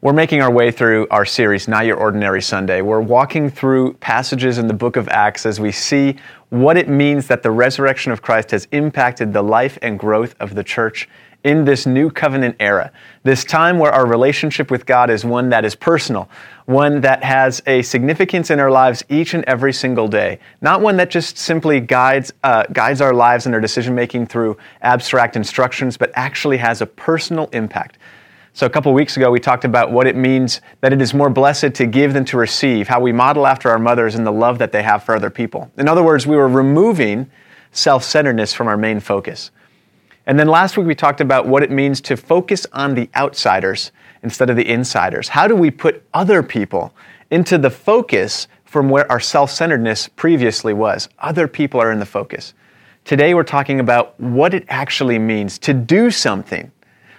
We're making our way through our series, Not Your Ordinary Sunday. We're walking through passages in the book of Acts as we see what it means that the resurrection of Christ has impacted the life and growth of the church in this new covenant era. This time where our relationship with God is one that is personal, one that has a significance in our lives each and every single day, not one that just simply guides, uh, guides our lives and our decision making through abstract instructions, but actually has a personal impact. So, a couple weeks ago, we talked about what it means that it is more blessed to give than to receive, how we model after our mothers and the love that they have for other people. In other words, we were removing self centeredness from our main focus. And then last week, we talked about what it means to focus on the outsiders instead of the insiders. How do we put other people into the focus from where our self centeredness previously was? Other people are in the focus. Today, we're talking about what it actually means to do something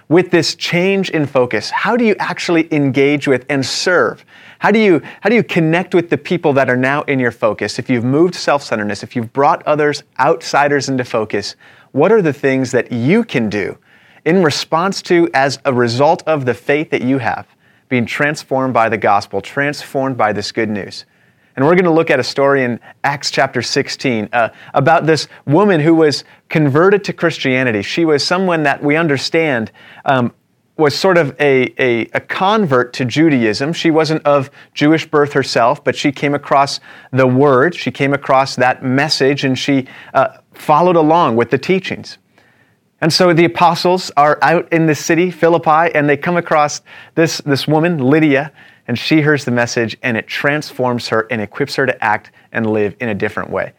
with this change in focus, how do you actually engage with and serve? How do you, how do you connect with the people that are now in your focus? If you've moved self centeredness, if you've brought others, outsiders into focus, what are the things that you can do in response to, as a result of the faith that you have, being transformed by the gospel, transformed by this good news? And we're going to look at a story in Acts chapter 16 uh, about this woman who was converted to Christianity. She was someone that we understand um, was sort of a, a, a, convert to Judaism. She wasn't of Jewish birth herself, but she came across the word, she came across that message, and she uh, followed along with the teachings. And so the apostles are out in the city, Philippi, and they come across this, this woman, Lydia, and she hears the message and it transforms her and equips her to act and live in a different way.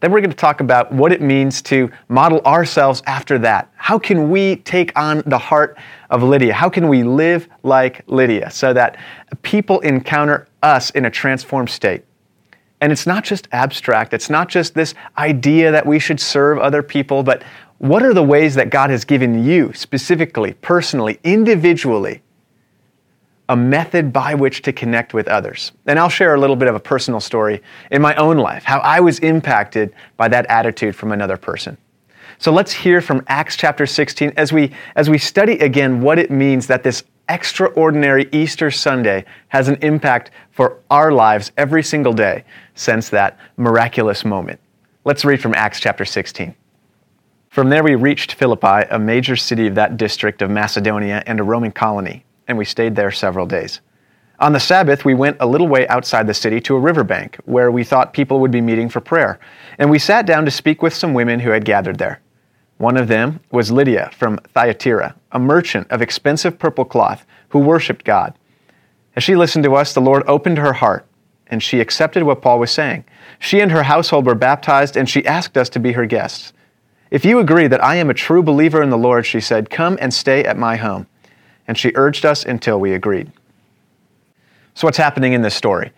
Then we're going to talk about what it means to model ourselves after that. How can we take on the heart of Lydia? How can we live like Lydia so that people encounter us in a transformed state? And it's not just abstract, it's not just this idea that we should serve other people, but what are the ways that God has given you specifically, personally, individually a method by which to connect with others. And I'll share a little bit of a personal story in my own life, how I was impacted by that attitude from another person. So let's hear from Acts chapter 16 as we, as we study again what it means that this extraordinary Easter Sunday has an impact for our lives every single day since that miraculous moment. Let's read from Acts chapter 16. From there, we reached Philippi, a major city of that district of Macedonia and a Roman colony and we stayed there several days. On the Sabbath, we went a little way outside the city to a riverbank where we thought people would be meeting for prayer, and we sat down to speak with some women who had gathered there. One of them was Lydia from Thyatira, a merchant of expensive purple cloth who worshiped God. As she listened to us, the Lord opened her heart, and she accepted what Paul was saying. She and her household were baptized, and she asked us to be her guests. If you agree that I am a true believer in the Lord, she said, come and stay at my home and she urged us until we agreed. So, what's happening in this story?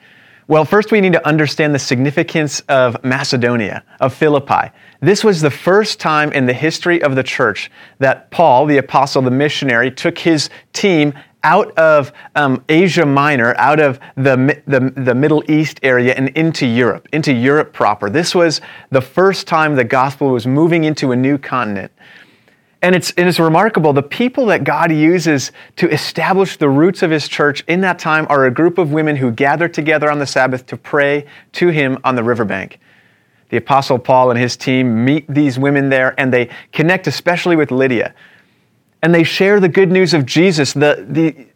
Well, first we need to understand the significance of Macedonia, of Philippi. This was the first time in the history of the church that Paul, the apostle, the missionary, took his team out of um, Asia Minor, out of the, the, the Middle East area, and into Europe, into Europe proper. This was the first time the gospel was moving into a new continent. And it's, it's remarkable. The people that God uses to establish the roots of His church in that time are a group of women who gather together on the Sabbath to pray to Him on the riverbank. The Apostle Paul and his team meet these women there and they connect especially with Lydia. And they share the good news of Jesus, the, the,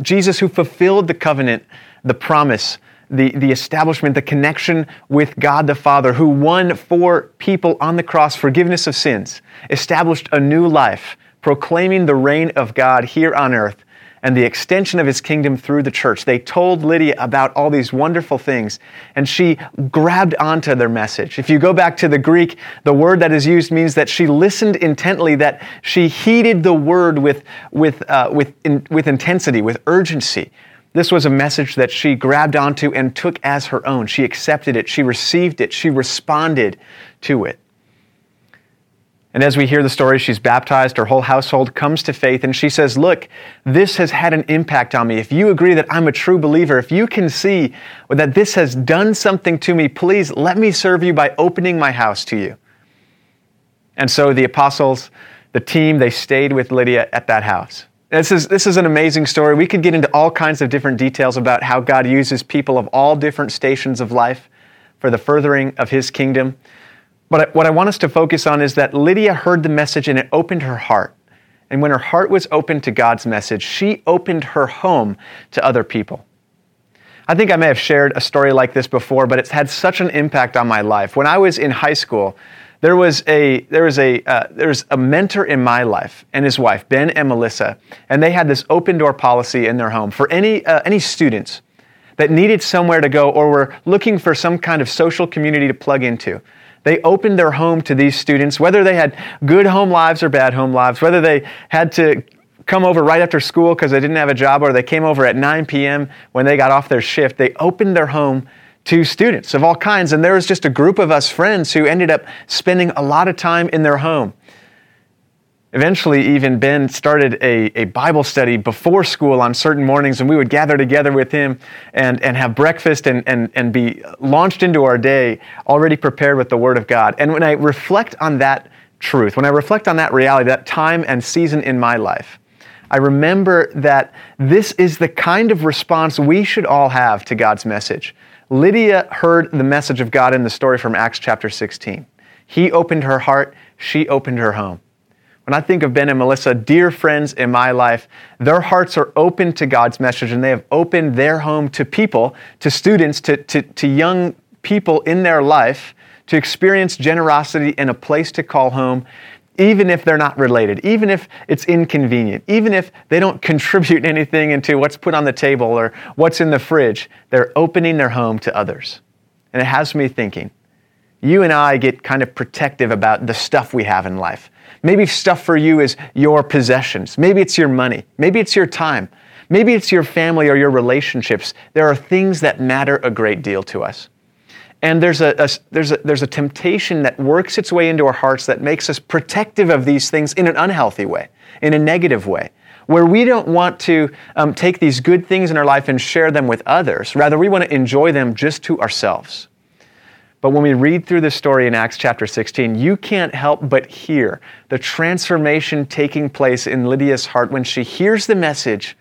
Jesus who fulfilled the covenant, the promise the, the establishment, the connection with God the Father, who won for people on the cross forgiveness of sins, established a new life, proclaiming the reign of God here on earth and the extension of his kingdom through the church. They told Lydia about all these wonderful things, and she grabbed onto their message. If you go back to the Greek, the word that is used means that she listened intently, that she heeded the word with, with, uh, with, in, with intensity, with urgency. This was a message that she grabbed onto and took as her own. She accepted it, she received it, she responded to it. And as we hear the story, she's baptized, her whole household comes to faith, and she says, Look, this has had an impact on me. If you agree that I'm a true believer, if you can see that this has done something to me, please let me serve you by opening my house to you. And so the apostles, the team, they stayed with Lydia at that house. This is, this is an amazing story. We could get into all kinds of different details about how God uses people of all different stations of life for the furthering of His kingdom. But what I want us to focus on is that Lydia heard the message and it opened her heart. And when her heart was open to God's message, she opened her home to other people. I think I may have shared a story like this before, but it's had such an impact on my life. When I was in high school, there was a there was a uh, there's a mentor in my life and his wife Ben and Melissa, and they had this open door policy in their home for any uh, any students that needed somewhere to go or were looking for some kind of social community to plug into. They opened their home to these students, whether they had good home lives or bad home lives, whether they had to come over right after school because they didn't have a job or they came over at 9 p.m. when they got off their shift. They opened their home to students of all kinds. And there was just a group of us friends who ended up spending a lot of time in their home. Eventually, even Ben started a, a Bible study before school on certain mornings, and we would gather together with him and, and have breakfast and, and, and be launched into our day already prepared with the Word of God. And when I reflect on that truth, when I reflect on that reality, that time and season in my life, I remember that this is the kind of response we should all have to God's message. Lydia heard the message of God in the story from Acts chapter 16. He opened her heart, she opened her home. When I think of Ben and Melissa, dear friends in my life, their hearts are open to God's message and they have opened their home to people, to students, to, to, to young people in their life to experience generosity in a place to call home, even if they're not related, even if it's inconvenient, even if they don't contribute anything into what's put on the table or what's in the fridge. They're opening their home to others. And it has me thinking. You and I get kind of protective about the stuff we have in life. Maybe stuff for you is your possessions. Maybe it's your money. Maybe it's your time. Maybe it's your family or your relationships. There are things that matter a great deal to us. And there's a, a, there's, a, there's a temptation that works its way into our hearts that makes us protective of these things in an unhealthy way, in a negative way, where we don't want to um, take these good things in our life and share them with others. Rather, we want to enjoy them just to ourselves. But when we read through this story in Acts chapter 16, you can't help but hear the transformation taking place in Lydia's heart when she hears the message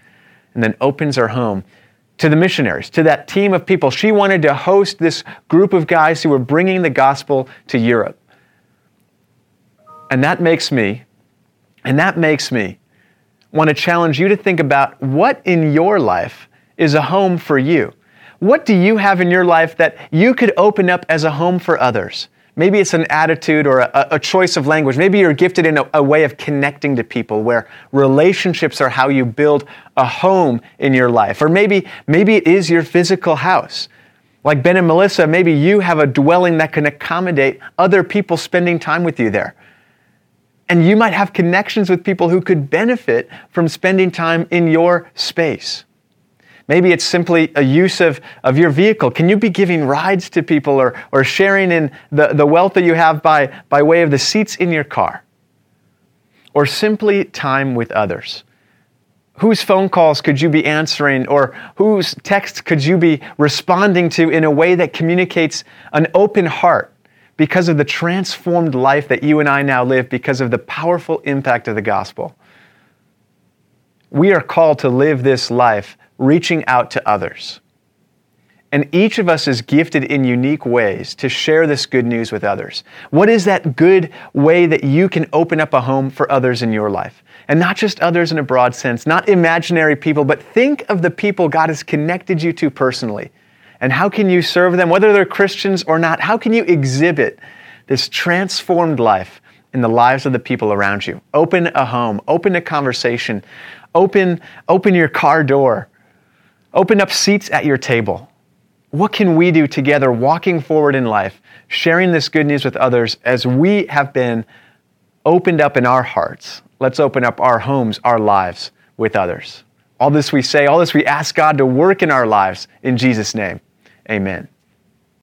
and then opens her home to the missionaries, to that team of people. She wanted to host this group of guys who were bringing the gospel to Europe. And that makes me, and that makes me want to challenge you to think about what in your life is a home for you. What do you have in your life that you could open up as a home for others? Maybe it's an attitude or a, a choice of language. Maybe you're gifted in a, a, way of connecting to people where relationships are how you build a home in your life. Or maybe, maybe it is your physical house. Like Ben and Melissa, maybe you have a dwelling that can accommodate other people spending time with you there. And you might have connections with people who could benefit from spending time in your space. Maybe it's simply a use of, of your vehicle. Can you be giving rides to people or, or sharing in the, the wealth that you have by, by way of the seats in your car? Or simply time with others? Whose phone calls could you be answering or whose texts could you be responding to in a way that communicates an open heart because of the transformed life that you and I now live because of the powerful impact of the gospel? We are called to live this life reaching out to others. And each of us is gifted in unique ways to share this good news with others. What is that good way that you can open up a home for others in your life? And not just others in a broad sense, not imaginary people, but think of the people God has connected you to personally. And how can you serve them, whether they're Christians or not? How can you exhibit this transformed life in the lives of the people around you? Open a home, open a conversation, open, open your car door Open up seats at your table. What can we do together walking forward in life, sharing this good news with others as we have been opened up in our hearts? Let's open up our homes, our lives with others. All this we say, all this we ask God to work in our lives in Jesus' name. Amen.